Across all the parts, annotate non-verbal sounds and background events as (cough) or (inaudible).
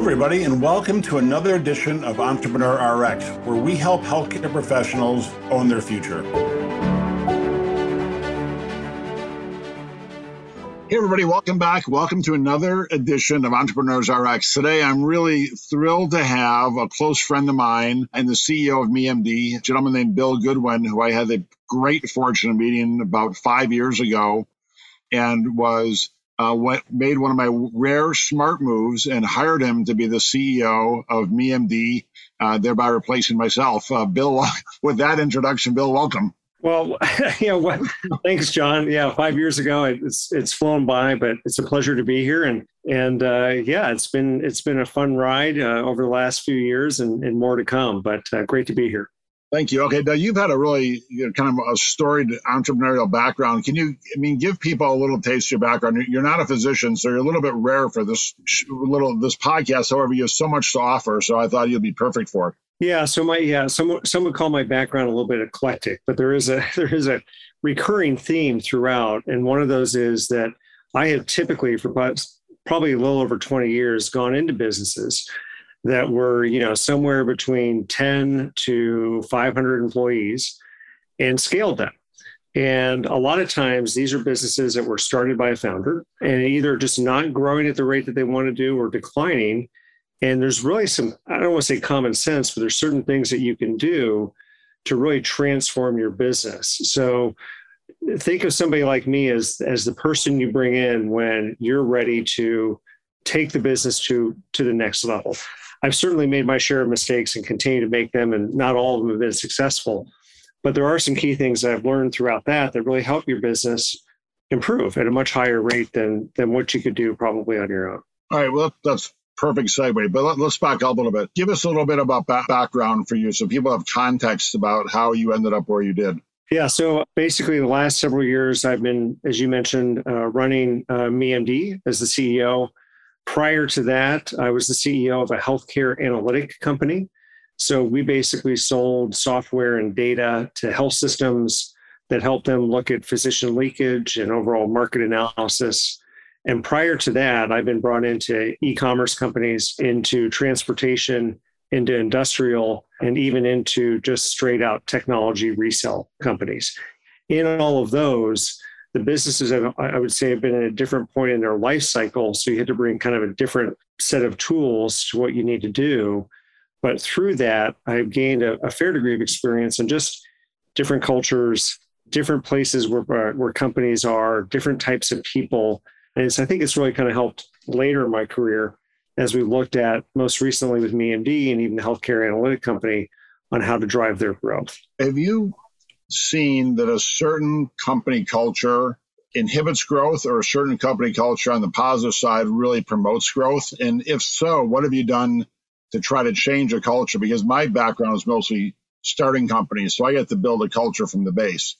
everybody, and welcome to another edition of Entrepreneur RX, where we help healthcare professionals own their future. Hey, everybody, welcome back. Welcome to another edition of Entrepreneurs RX. Today, I'm really thrilled to have a close friend of mine and the CEO of MeMD, a gentleman named Bill Goodwin, who I had the great fortune of meeting about five years ago and was uh, made one of my rare smart moves and hired him to be the CEO of MeMD, uh, thereby replacing myself. Uh, Bill, (laughs) with that introduction, Bill, welcome. Well, (laughs) yeah, thanks, John. Yeah, five years ago, it's it's flown by, but it's a pleasure to be here, and and uh, yeah, it's been it's been a fun ride uh, over the last few years, and, and more to come. But uh, great to be here. Thank you. Okay, now you've had a really you know, kind of a storied entrepreneurial background. Can you, I mean, give people a little taste of your background? You're not a physician, so you're a little bit rare for this little this podcast. However, you have so much to offer, so I thought you'd be perfect for it. Yeah. So my yeah, some some would call my background a little bit eclectic, but there is a (laughs) there is a recurring theme throughout, and one of those is that I have typically for probably a little over 20 years gone into businesses that were, you know, somewhere between 10 to 500 employees and scaled them. And a lot of times these are businesses that were started by a founder and either just not growing at the rate that they want to do or declining. And there's really some, I don't want to say common sense, but there's certain things that you can do to really transform your business. So think of somebody like me as as the person you bring in when you're ready to take the business to to the next level. I've certainly made my share of mistakes and continue to make them, and not all of them have been successful. But there are some key things that I've learned throughout that that really help your business improve at a much higher rate than than what you could do probably on your own. All right, well, that's perfect segue. But let, us back up a little bit. Give us a little bit about back, background for you, so people have context about how you ended up where you did. Yeah, so basically, the last several years, I've been, as you mentioned, uh, running uh, MeMD as the CEO. Prior to that, I was the CEO of a healthcare analytic company. So we basically sold software and data to health systems that help them look at physician leakage and overall market analysis. And prior to that, I've been brought into e commerce companies, into transportation, into industrial, and even into just straight out technology resale companies. In all of those, the businesses I would say have been at a different point in their life cycle. So you had to bring kind of a different set of tools to what you need to do. But through that, I've gained a, a fair degree of experience in just different cultures, different places where, uh, where companies are, different types of people. And so I think it's really kind of helped later in my career as we looked at most recently with MeMD and even the healthcare analytic company on how to drive their growth. Have you seen that a certain company culture inhibits growth or a certain company culture on the positive side really promotes growth? And if so, what have you done to try to change a culture? Because my background is mostly starting companies, so I get to build a culture from the base.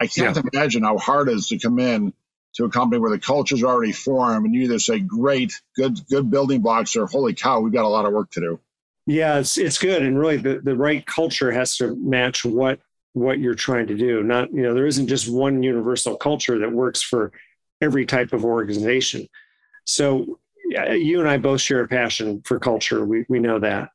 I can't yeah. imagine how hard it is to come in to a company where the culture is already formed and you either say, great, good, good building blocks, or holy cow, we've got a lot of work to do. Yeah, it's it's good. And really the, the right culture has to match what what you're trying to do. Not, you know, there isn't just one universal culture that works for every type of organization. So you and I both share a passion for culture. We, we know that.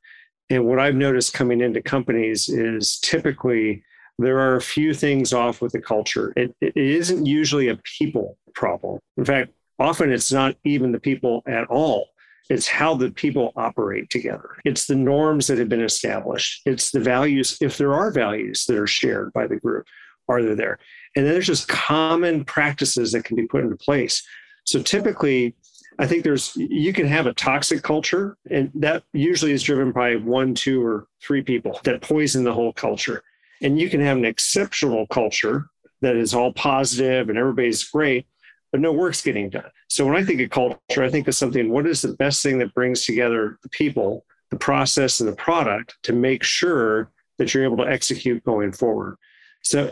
And what I've noticed coming into companies is typically there are a few things off with the culture. It, it isn't usually a people problem. In fact, often it's not even the people at all. It's how the people operate together. It's the norms that have been established. It's the values, if there are values that are shared by the group, are they there? And then there's just common practices that can be put into place. So typically, I think there's you can have a toxic culture, and that usually is driven by one, two, or three people that poison the whole culture. And you can have an exceptional culture that is all positive and everybody's great, but no work's getting done. So when I think of culture, I think of something what is the best thing that brings together the people, the process, and the product to make sure that you're able to execute going forward. So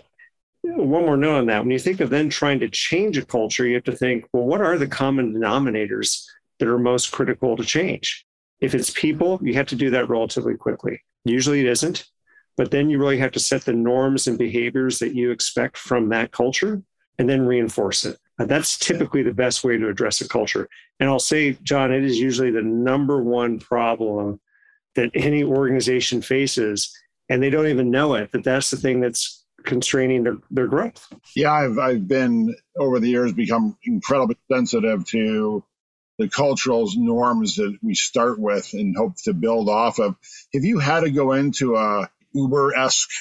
one more note on that. When you think of then trying to change a culture, you have to think, well, what are the common denominators that are most critical to change? If it's people, you have to do that relatively quickly. Usually it isn't, but then you really have to set the norms and behaviors that you expect from that culture and then reinforce it. Uh, that's typically the best way to address a culture. And I'll say, John, it is usually the number one problem that any organization faces, and they don't even know it. That that's the thing that's constraining their, their growth. Yeah, I've I've been over the years become incredibly sensitive to the cultural norms that we start with and hope to build off of. If you had to go into a Uber esque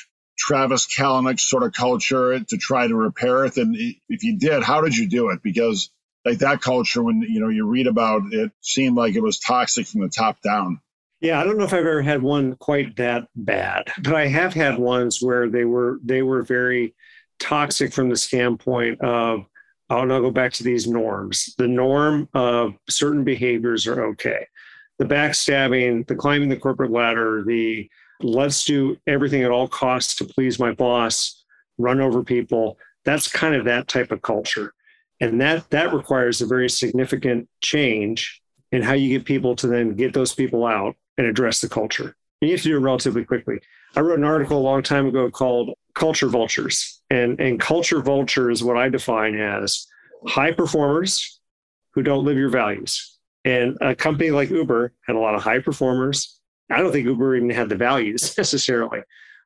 Travis Kalanick sort of culture to try to repair it? And if you did, how did you do it? Because like that culture, when you know you read about it, seemed like it was toxic from the top down. Yeah, I don't know if I've ever had one quite that bad, but I have had ones where they were they were very toxic from the standpoint of I'll now go back to these norms. The norm of certain behaviors are okay. The backstabbing, the climbing the corporate ladder, the let's do everything at all costs to please my boss, run over people. That's kind of that type of culture. And that that requires a very significant change in how you get people to then get those people out and address the culture. And you have to do it relatively quickly. I wrote an article a long time ago called Culture Vultures. And, and culture vulture is what I define as high performers who don't live your values. And a company like Uber had a lot of high performers I don't think Uber even had the values (laughs) necessarily.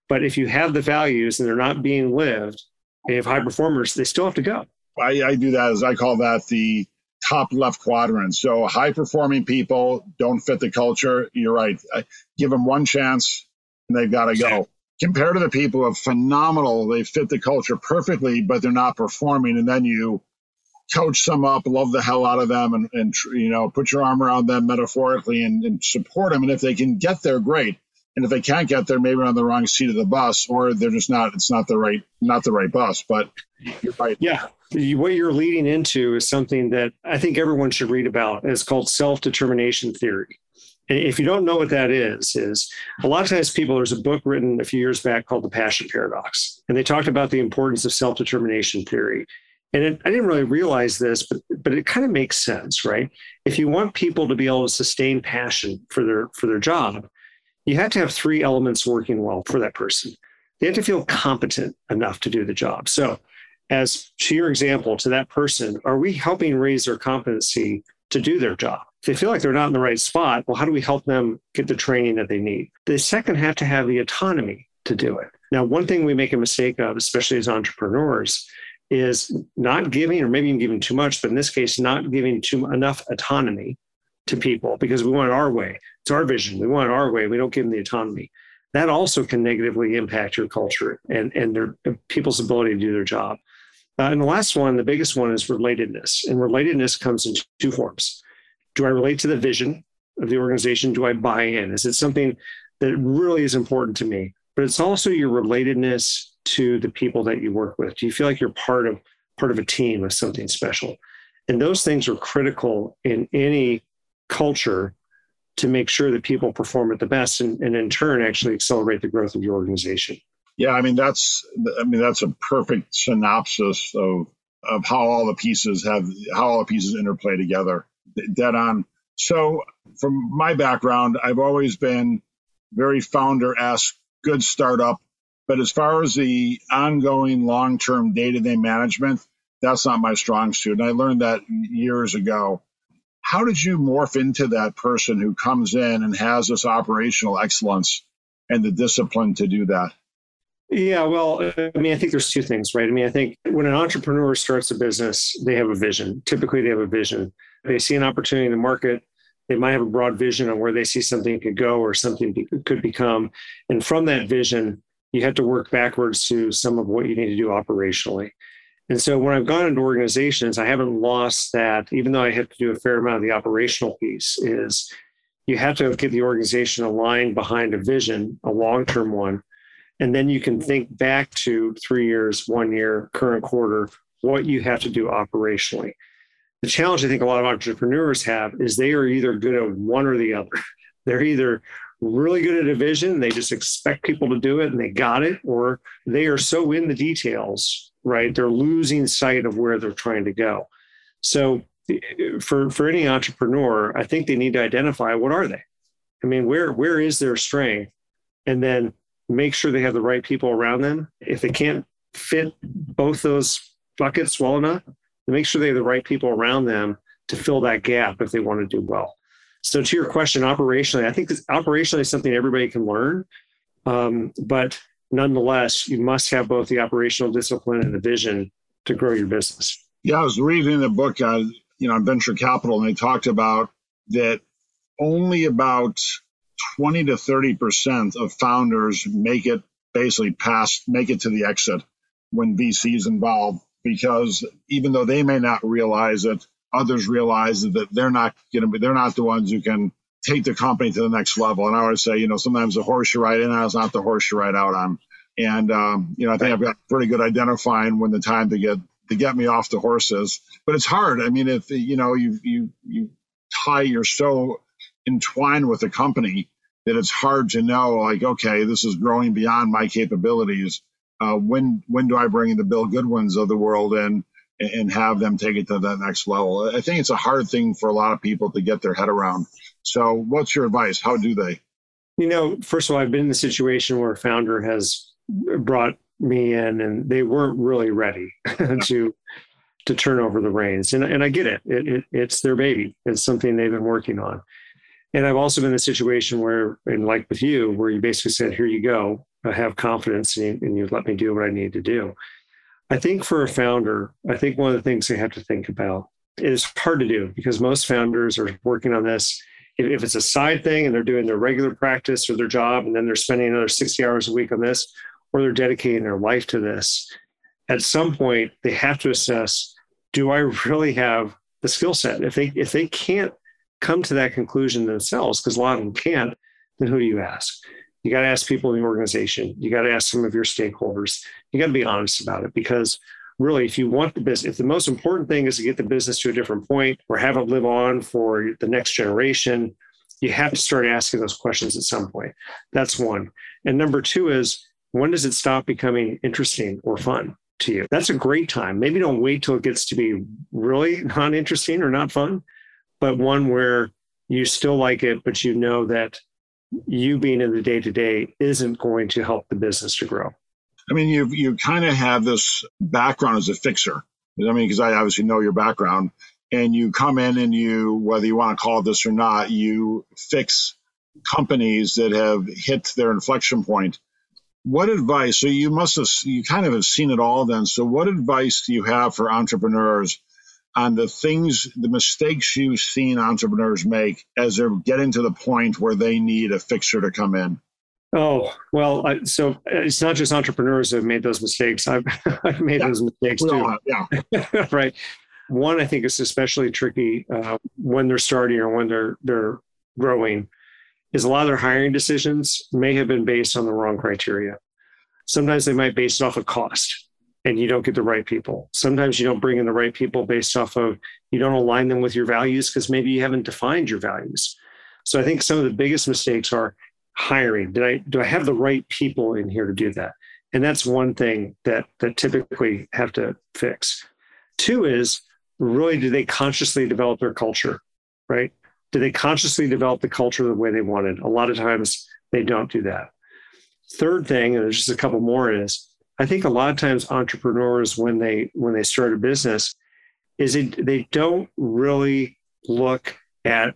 But if you have the values and they're not being lived, they have high performers, they still have to go. I, I do that as I call that the top left quadrant. So high performing people don't fit the culture. You're right. I give them one chance and they've got to go. Compared to the people who are phenomenal, they fit the culture perfectly, but they're not performing. And then you coach some up, love the hell out of them, and, and you know, put your arm around them metaphorically and, and support them. And if they can get there, great. And if they can't get there, maybe on the wrong seat of the bus, or they're just not. It's not the right, not the right bus. But you're right. Yeah, what you're leading into is something that I think everyone should read about. It's called self determination theory. And if you don't know what that is, is a lot of times people, there's a book written a few years back called The Passion Paradox. And they talked about the importance of self determination theory. And it, I didn't really realize this, but but it kind of makes sense, right? If you want people to be able to sustain passion for their for their job, you have to have three elements working well for that person. They have to feel competent enough to do the job. So, as to your example, to that person, are we helping raise their competency to do their job? If they feel like they're not in the right spot, well, how do we help them get the training that they need? They second have to have the autonomy to do it. Now, one thing we make a mistake of, especially as entrepreneurs, is not giving, or maybe even giving too much, but in this case, not giving too enough autonomy to people because we want our way. It's our vision. We want our way. We don't give them the autonomy. That also can negatively impact your culture and, and their people's ability to do their job. Uh, and the last one, the biggest one is relatedness. And relatedness comes in two forms. Do I relate to the vision of the organization? Do I buy in? Is it something that really is important to me? But it's also your relatedness to the people that you work with? Do you feel like you're part of part of a team of something special? And those things are critical in any culture to make sure that people perform at the best and, and in turn actually accelerate the growth of your organization. Yeah, I mean that's I mean that's a perfect synopsis of of how all the pieces have how all the pieces interplay together. Dead on. So from my background, I've always been very founder esque, good startup, but as far as the ongoing long term day to day management, that's not my strong suit. And I learned that years ago. How did you morph into that person who comes in and has this operational excellence and the discipline to do that? Yeah, well, I mean, I think there's two things, right? I mean, I think when an entrepreneur starts a business, they have a vision. Typically, they have a vision. They see an opportunity in the market. They might have a broad vision on where they see something could go or something could become. And from that vision, you have to work backwards to some of what you need to do operationally. And so when I've gone into organizations, I haven't lost that, even though I have to do a fair amount of the operational piece, is you have to get the organization aligned behind a vision, a long-term one. And then you can think back to three years, one year, current quarter, what you have to do operationally. The challenge I think a lot of entrepreneurs have is they are either good at one or the other. (laughs) They're either really good at a vision. They just expect people to do it and they got it, or they are so in the details, right? They're losing sight of where they're trying to go. So for for any entrepreneur, I think they need to identify what are they? I mean, where where is their strength? And then make sure they have the right people around them. If they can't fit both those buckets well enough, make sure they have the right people around them to fill that gap if they want to do well. So to your question, operationally, I think this operationally is something everybody can learn. Um, but nonetheless, you must have both the operational discipline and the vision to grow your business. Yeah, I was reading the book, uh, you know, on venture capital, and they talked about that only about 20 to 30 percent of founders make it basically past, make it to the exit when VCs involved, because even though they may not realize it, others realize that they're not going to be, they're not the ones who can take the company to the next level. And I always say, you know, sometimes the horse you ride in is not the horse you ride out on. And um, you know, I think I've got pretty good identifying when the time to get to get me off the horses. But it's hard. I mean, if you know you you you tie you're so entwined with the company that it's hard to know like okay this is growing beyond my capabilities uh, when when do i bring the bill goodwins of the world in and have them take it to that next level. I think it's a hard thing for a lot of people to get their head around. So what's your advice? How do they? You know first of all i've been in the situation where a founder has brought me in and they weren't really ready (laughs) to to turn over the reins. And, and i get it. It, it. it's their baby. It's something they've been working on. And i've also been in a situation where and like with you where you basically said here you go. I have confidence and you, and you let me do what i need to do i think for a founder i think one of the things they have to think about is hard to do because most founders are working on this if it's a side thing and they're doing their regular practice or their job and then they're spending another 60 hours a week on this or they're dedicating their life to this, at some point they have to assess, do I really have the skill set? If they if they can't come to that conclusion themselves, because a lot of them can't, then who do you ask? You got to ask people in the organization. You got to ask some of your stakeholders. You got to be honest about it because really, if you want the business, if the most important thing is to get the business to a different point or have it live on for the next generation, you have to start asking those questions at some point. That's one. And number two is when does it stop becoming interesting or fun to you? That's a great time. Maybe don't wait till it gets to be really (laughs) not interesting or not fun, but one where you still like it, but you know that you being in the day to day isn't going to help the business to grow. I mean, you you kind of have this background as a fixer. I mean, because I obviously know your background, and you come in and you, whether you want to call this or not, you fix companies that have hit their inflection point what advice? So you must have you kind of have seen it all then. So what advice do you have for entrepreneurs on the things, the mistakes you've seen entrepreneurs make as they're getting to the point where they need a fixer to come in? Oh well, I, so it's not just entrepreneurs that have made those mistakes. I've (laughs) I've made yeah. those mistakes too. Have, yeah, (laughs) right. One I think is especially tricky uh, when they're starting or when they're they're growing is a lot of their hiring decisions may have been based on the wrong criteria. Sometimes they might base it off of cost and you don't get the right people. Sometimes you don't bring in the right people based off of you don't align them with your values because maybe you haven't defined your values. So I think some of the biggest mistakes are hiring. Did I do I have the right people in here to do that? And that's one thing that that typically have to fix. Two is really do they consciously develop their culture, right? Do they consciously develop the culture the way they wanted? A lot of times they don't do that. Third thing, and there's just a couple more, is I think a lot of times entrepreneurs when they when they start a business is it, they don't really look at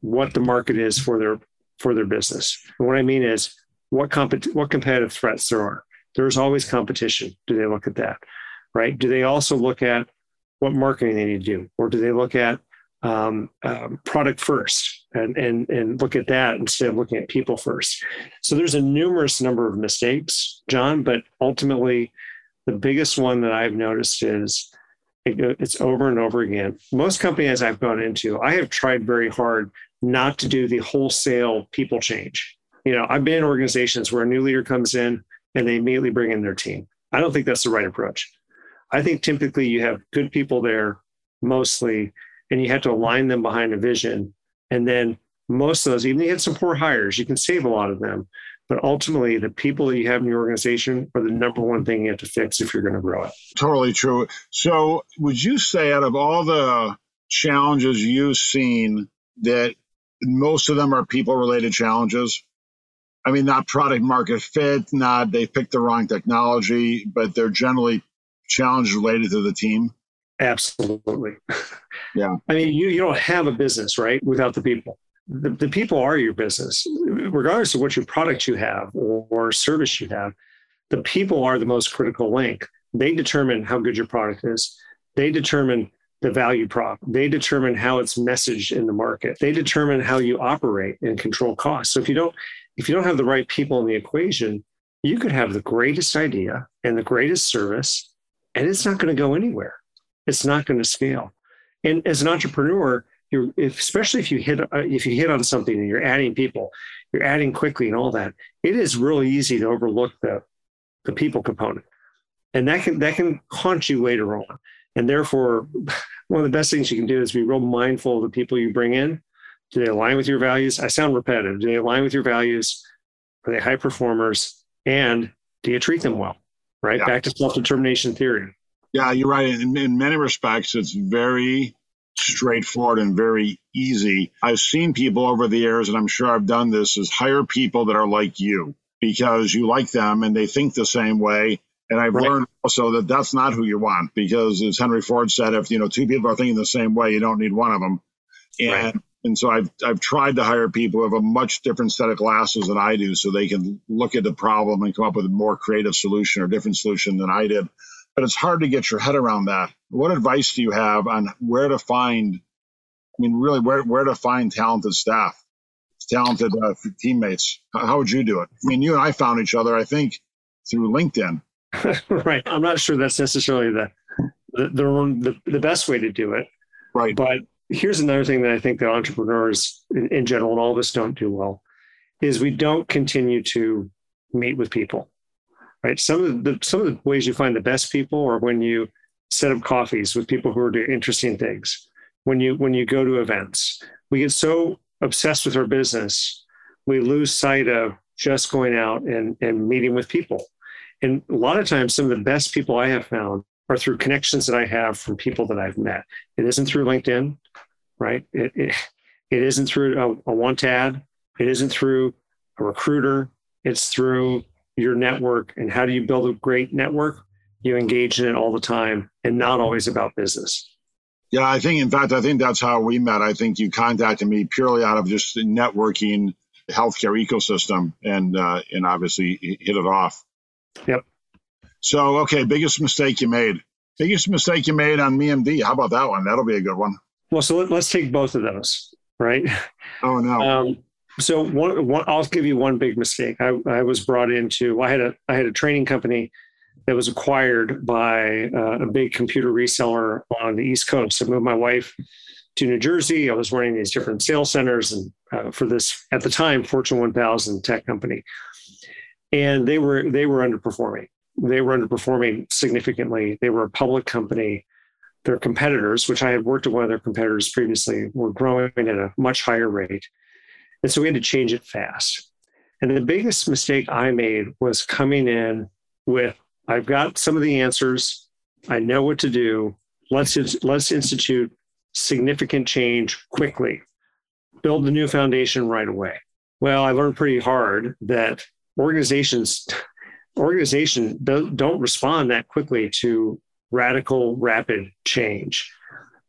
what the market is for their for their business. And what I mean is what comp- what competitive threats there are. There's always competition. Do they look at that? Right? Do they also look at what marketing they need to do? Or do they look at um, um, product first and, and, and look at that instead of looking at people first. So there's a numerous number of mistakes, John, but ultimately the biggest one that I've noticed is it's over and over again. Most companies I've gone into, I have tried very hard not to do the wholesale people change. You know, I've been in organizations where a new leader comes in and they immediately bring in their team. I don't think that's the right approach. I think typically you have good people there mostly and you have to align them behind a vision. And then most of those, even if you had some poor hires, you can save a lot of them. But ultimately, the people that you have in your organization are the number one thing you have to fix if you're going to grow it. Totally true. So, would you say out of all the challenges you've seen, that most of them are people related challenges? I mean, not product market fit, not they picked the wrong technology, but they're generally challenges related to the team. Absolutely. Yeah. I mean, you, you don't have a business, right, without the people. The, the people are your business, regardless of what your product you have or, or service you have. The people are the most critical link. They determine how good your product is. They determine the value prop. They determine how it's messaged in the market. They determine how you operate and control costs. So if you don't, if you don't have the right people in the equation, you could have the greatest idea and the greatest service, and it's not going to go anywhere. It's not going to scale. And as an entrepreneur, you're if, especially if you hit uh, if you hit on something and you're adding people, you're adding quickly and all that. It is really easy to overlook the the people component, and that can that can haunt you later on. And therefore, (laughs) one of the best things you can do is be real mindful of the people you bring in. Do they align with your values? I sound repetitive. Do they align with your values? Are they high performers? And do you treat them well? Right? Yeah. Back to self determination theory. Yeah, you're right. In, in many respects, it's very straightforward and very easy. I've seen people over the years, and I'm sure I've done this, is hire people that are like you because you like them and they think the same way. And I've right. learned also that that's not who you want because, as Henry Ford said, if you know two people are thinking the same way, you don't need one of them. And right. and so I've I've tried to hire people who have a much different set of glasses than I do, so they can look at the problem and come up with a more creative solution or different solution than I did but it's hard to get your head around that. What advice do you have on where to find? I mean, really, where where to find talented staff, talented uh, teammates? How would you do it? I mean, you and I found each other, I think, through LinkedIn. (laughs) right. I'm not sure that's necessarily the the, the the best way to do it. Right. But here's another thing that I think that entrepreneurs in, in general and all of us don't do well is we don't continue to meet with people right? Some of the some of the ways you find the best people are when you set up coffees with people who are doing interesting things. When you when you go to events, we get so obsessed with our business, we lose sight of just going out and, and meeting with people. And a lot of times, some of the best people I have found are through connections that I have from people that I've met. It isn't through LinkedIn, right? It, it, it isn't through a, a want ad. It isn't through a recruiter. It's through your network and how do you build a great network? You engage in it all the time and not always about business. Yeah i think in fact i think that's how we met. I think you contacted me purely out of just networking healthcare ecosystem and uh, and obviously hit it off. Yep. So okay biggest mistake you made. Biggest mistake you made on MeMD. how about that one? That'll be a good one. Well so let, us take both of those right? Oh no. Um, so one, one, I'll give you one big mistake. I, I was brought into. I had a I had a training company that was acquired by uh, a big computer reseller on the East Coast. I moved my wife to New Jersey. I was running these different sales centers and uh, for this at the time Fortune 1000 tech company, and they were they were underperforming. They were underperforming significantly. They were a public company. Their competitors, which I had worked with one of their competitors previously, were growing at a much higher rate and so we had to change it fast. And the biggest mistake I made was coming in with I've got some of the answers. I know what to do. Let's let's institute significant change quickly. Build the new foundation right away. Well, I learned pretty hard that organizations organization don't respond that quickly to radical rapid change.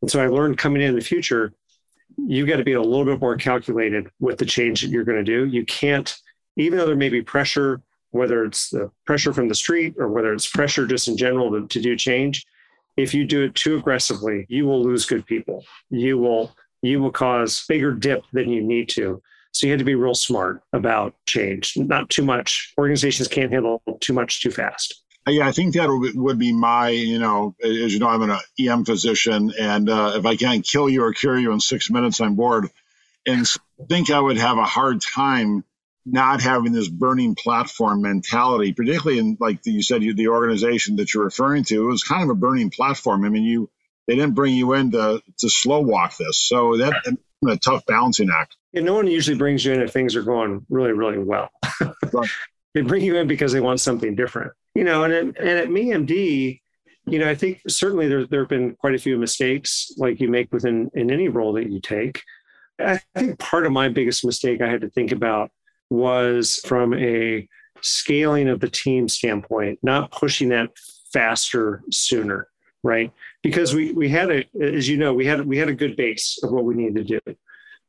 And so I learned coming in the future you got to be a little bit more calculated with the change that you're going to do. You can't, even though there may be pressure, whether it's the pressure from the street or whether it's pressure just in general to, to do change, if you do it too aggressively, you will lose good people. You will you will cause bigger dip than you need to. So you have to be real smart about change, not too much. Organizations can't handle too much too fast. Yeah, I think that would be my, you know, as you know, I'm an EM physician, and uh, if I can't kill you or cure you in six minutes, I'm bored. And I think I would have a hard time not having this burning platform mentality, particularly in like you said, you, the organization that you're referring to it was kind of a burning platform. I mean, you they didn't bring you in to, to slow walk this, so that a tough balancing act. Yeah, no one usually brings you in if things are going really, really well. (laughs) they bring you in because they want something different you know, and at, and at MeMD, you know, I think certainly there there have been quite a few mistakes like you make within in any role that you take. I think part of my biggest mistake I had to think about was from a scaling of the team standpoint, not pushing that faster sooner. right? Because we we had a, as you know, we had we had a good base of what we needed to do,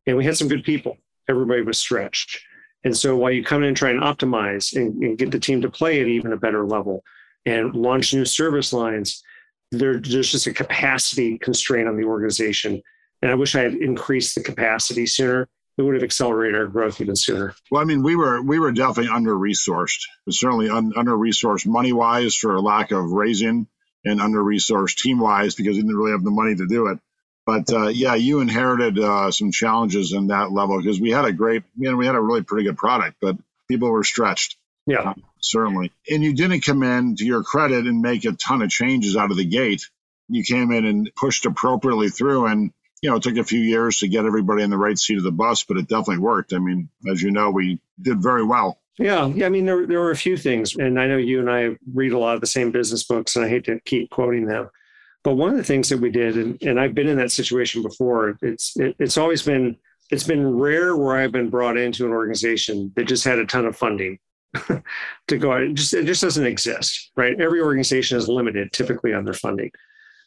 and we had some good people. Everybody was stretched, and so while you come in and try and optimize and, and get the team to play at even a better level and launch new service lines, there, there's just a capacity constraint on the organization. And I wish I had increased the capacity sooner. It would have accelerated our growth even sooner. Well, I mean, we were we were definitely under resourced, certainly un, under resourced money wise for lack of raising, and under resourced team wise because we didn't really have the money to do it. But uh, yeah, you inherited uh, some challenges in that level because we had a great, you know, we had a really pretty good product, but people were stretched. Yeah, uh, certainly. And you didn't come in to your credit and make a ton of changes out of the gate. You came in and pushed appropriately through, and you know, it took a few years to get everybody in the right seat of the bus, but it definitely worked. I mean, as you know, we did very well. Yeah, yeah. I mean, there there were a few things, and I know you and I read a lot of the same business books, and I hate to keep quoting them. But one of the things that we did, and, and I've been in that situation before, it's it, it's always been it's been rare where I've been brought into an organization that just had a ton of funding (laughs) to go out. It just it just doesn't exist, right? Every organization is limited typically on their funding.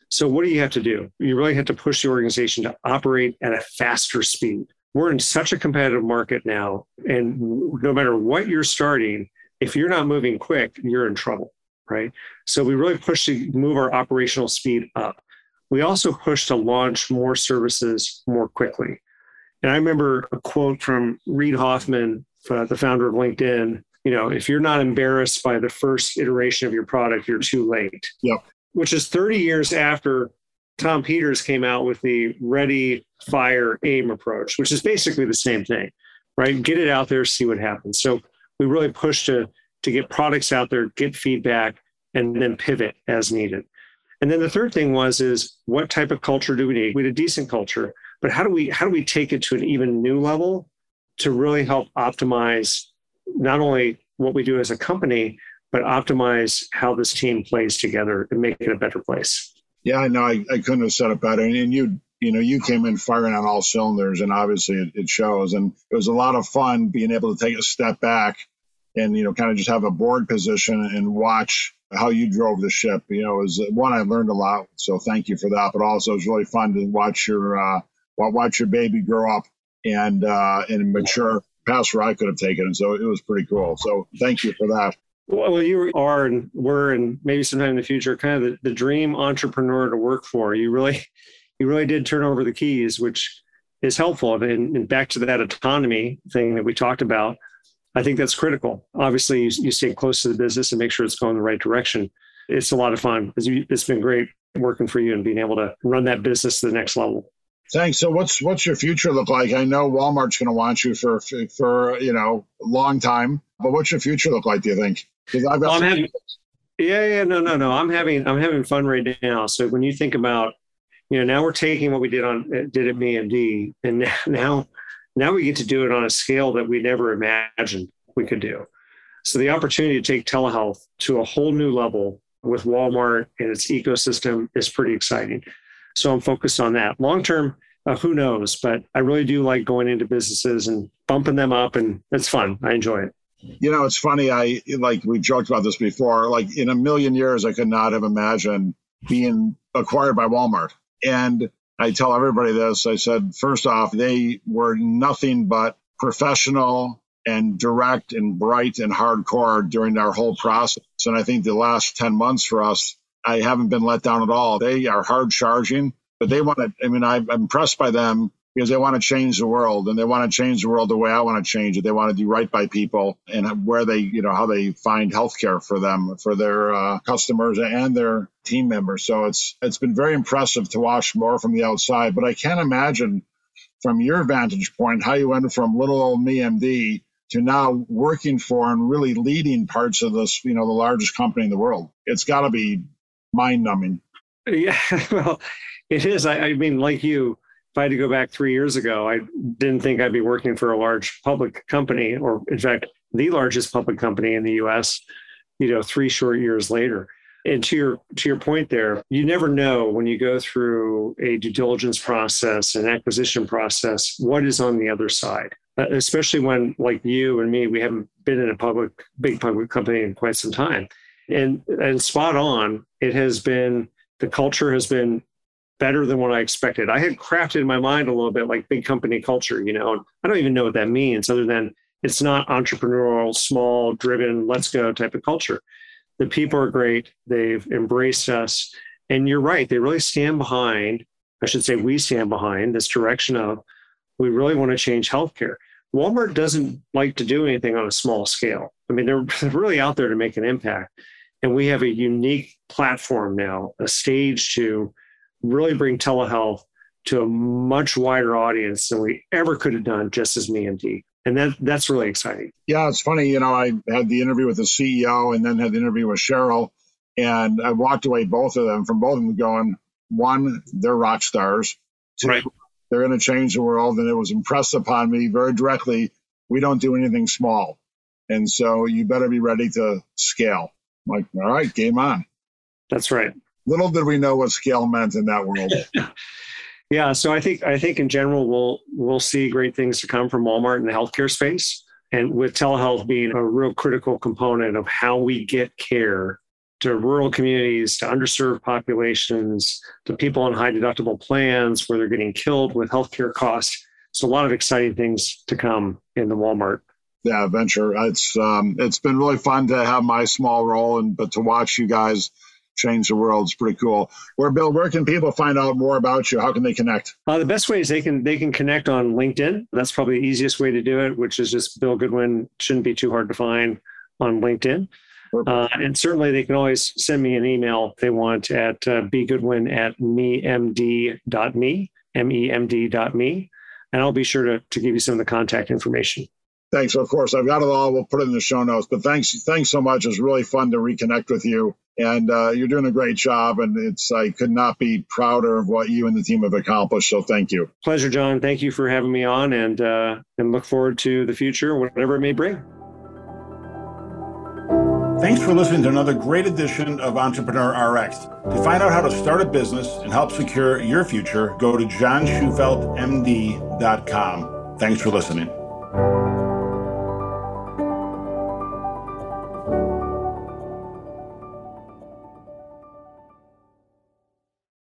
So what do you have to do? You really have to push the organization to operate at a faster speed. We're in such a competitive market now, and no matter what you're starting, if you're not moving quick, you're in trouble right? So we really pushed to move our operational speed up. We also pushed to launch more services more quickly. And I remember a quote from Reid Hoffman, uh, the founder of LinkedIn. You know, if you're not embarrassed by the first iteration of your product, you're too late. Yep. Which is 30 years after Tom Peters came out with the ready, fire, aim approach, which is basically the same thing, right? Get it out there, see what happens. So we really pushed to to get products out there, get feedback, and then pivot as needed. And then the third thing was is what type of culture do we need? We need a decent culture, but how do we how do we take it to an even new level to really help optimize not only what we do as a company, but optimize how this team plays together and make it a better place. Yeah, I know. I, I couldn't have said it better. And you, you know, you came in firing on all cylinders, and obviously it, it shows. And it was a lot of fun being able to take a step back and you know kind of just have a board position and watch how you drove the ship. You know, is one I learned a lot, so thank you for that. But also, it's really fun to watch your uh, watch your baby grow up and uh, and mature past where I could have taken it. So it was pretty cool. So thank you for that. Well, you are and were, and maybe sometime in the future, kind of the, the dream entrepreneur to work for. You really, you really did turn over the keys, which is helpful. And, and back to that autonomy thing that we talked about I think that's critical. Obviously, you, you stay close to the business and make sure it's going the right direction. It's a lot of fun. It's been great working for you and being able to run that business to the next level. Thanks. So, what's what's your future look like? I know Walmart's going to want you for for you know a long time, but what's your future look like? Do you think? Because I've got. having, yeah, yeah, no, no, no. I'm having I'm having fun right now. So when you think about, you know, now we're taking what we did on did at MeMD, and (laughs) now now we get to do it on a scale that we never imagined we could do. So the opportunity to take telehealth to a whole new level with Walmart and its ecosystem is pretty exciting. So I'm focused on that. Long term, uh, who knows? But I really do like going into businesses and bumping them up, and it's fun. I enjoy it. You know, it's funny. I like we joked about this before. Like in a million years, I could not have imagined being acquired by Walmart. And I tell everybody this. I said, first off, they were nothing but professional and direct and bright and hardcore during our whole process. And I think the last 10 months for us, I haven't been let down at all. They are hard charging, but they want to, I mean, I'm impressed by them because they want to change the world and they want to change the world the way I want to change it. They want to do right by people and where they, you know, how they find healthcare for them, for their uh, customers and their team members. So it's it's been very impressive to watch more from the outside. But I can't imagine from your vantage point how you went from little old MeMD to now working for and really leading parts of this, you know, the largest company in the world. It's got to be mind numbing. Yeah, (laughs) well, it is. I, I mean, like you, if I had to go back three years ago, I didn't think I'd be working for a large public company, or in fact, the largest public company in the U.S. You know, three short years later. And to your to your point there, you never know when you go through a due diligence process, an acquisition process, what is on the other side. Uh, especially when, like you and me, we haven't been in a public, big public company in quite some time. And and spot on, it has been the culture has been better than what I expected. I had crafted in my mind a little bit like big company culture, you know, I don't even know what that means other than it's not entrepreneurial, small, driven, let's go type of culture. The people are great. They've embraced us. And you're right. They really stand behind, I should say, we stand behind this direction of we really want to change healthcare. Walmart doesn't like to do anything on a small scale. I mean, they're (laughs) really out there to make an impact. And we have a unique platform now, a stage to really bring telehealth to a much wider audience than we ever could have done just as MeMD. And that that's really exciting. Yeah, it's funny. You know, I had the interview with the CEO and then had the interview with Cheryl. And I walked away both of them from both of them going, one, they're rock stars. Two, right. they're going to change the world. And it was impressed upon me very directly. We don't do anything small. And so you better be ready to scale. I'm like, all right, game on. That's right. Little did we know what scale meant in that world. (laughs) yeah. So I think I think in general we'll we'll see great things to come from Walmart in the healthcare space. And with telehealth being a real critical component of how we get care to rural communities, to underserved populations, to people on high deductible plans where they're getting killed with healthcare costs. So a lot of exciting things to come in the Walmart. Yeah, venture. It's um, it's been really fun to have my small role, and but to watch you guys change the world is pretty cool. Where Bill, where can people find out more about you? How can they connect? Uh, the best way is they can they can connect on LinkedIn. That's probably the easiest way to do it, which is just Bill Goodwin. Shouldn't be too hard to find on LinkedIn. Uh, and certainly they can always send me an email if they want at uh, bgoodwin at memd.me, M-E-M-D.me. And I'll be sure to, to give you some of the contact information. Thanks. Of course, I've got it all. We'll put it in the show notes. But thanks, thanks so much. It's really fun to reconnect with you, and uh, you're doing a great job. And it's I could not be prouder of what you and the team have accomplished. So thank you. Pleasure, John. Thank you for having me on, and uh, and look forward to the future, whatever it may bring. Thanks for listening to another great edition of Entrepreneur RX. To find out how to start a business and help secure your future, go to johnshufeldtmd.com. Thanks for listening.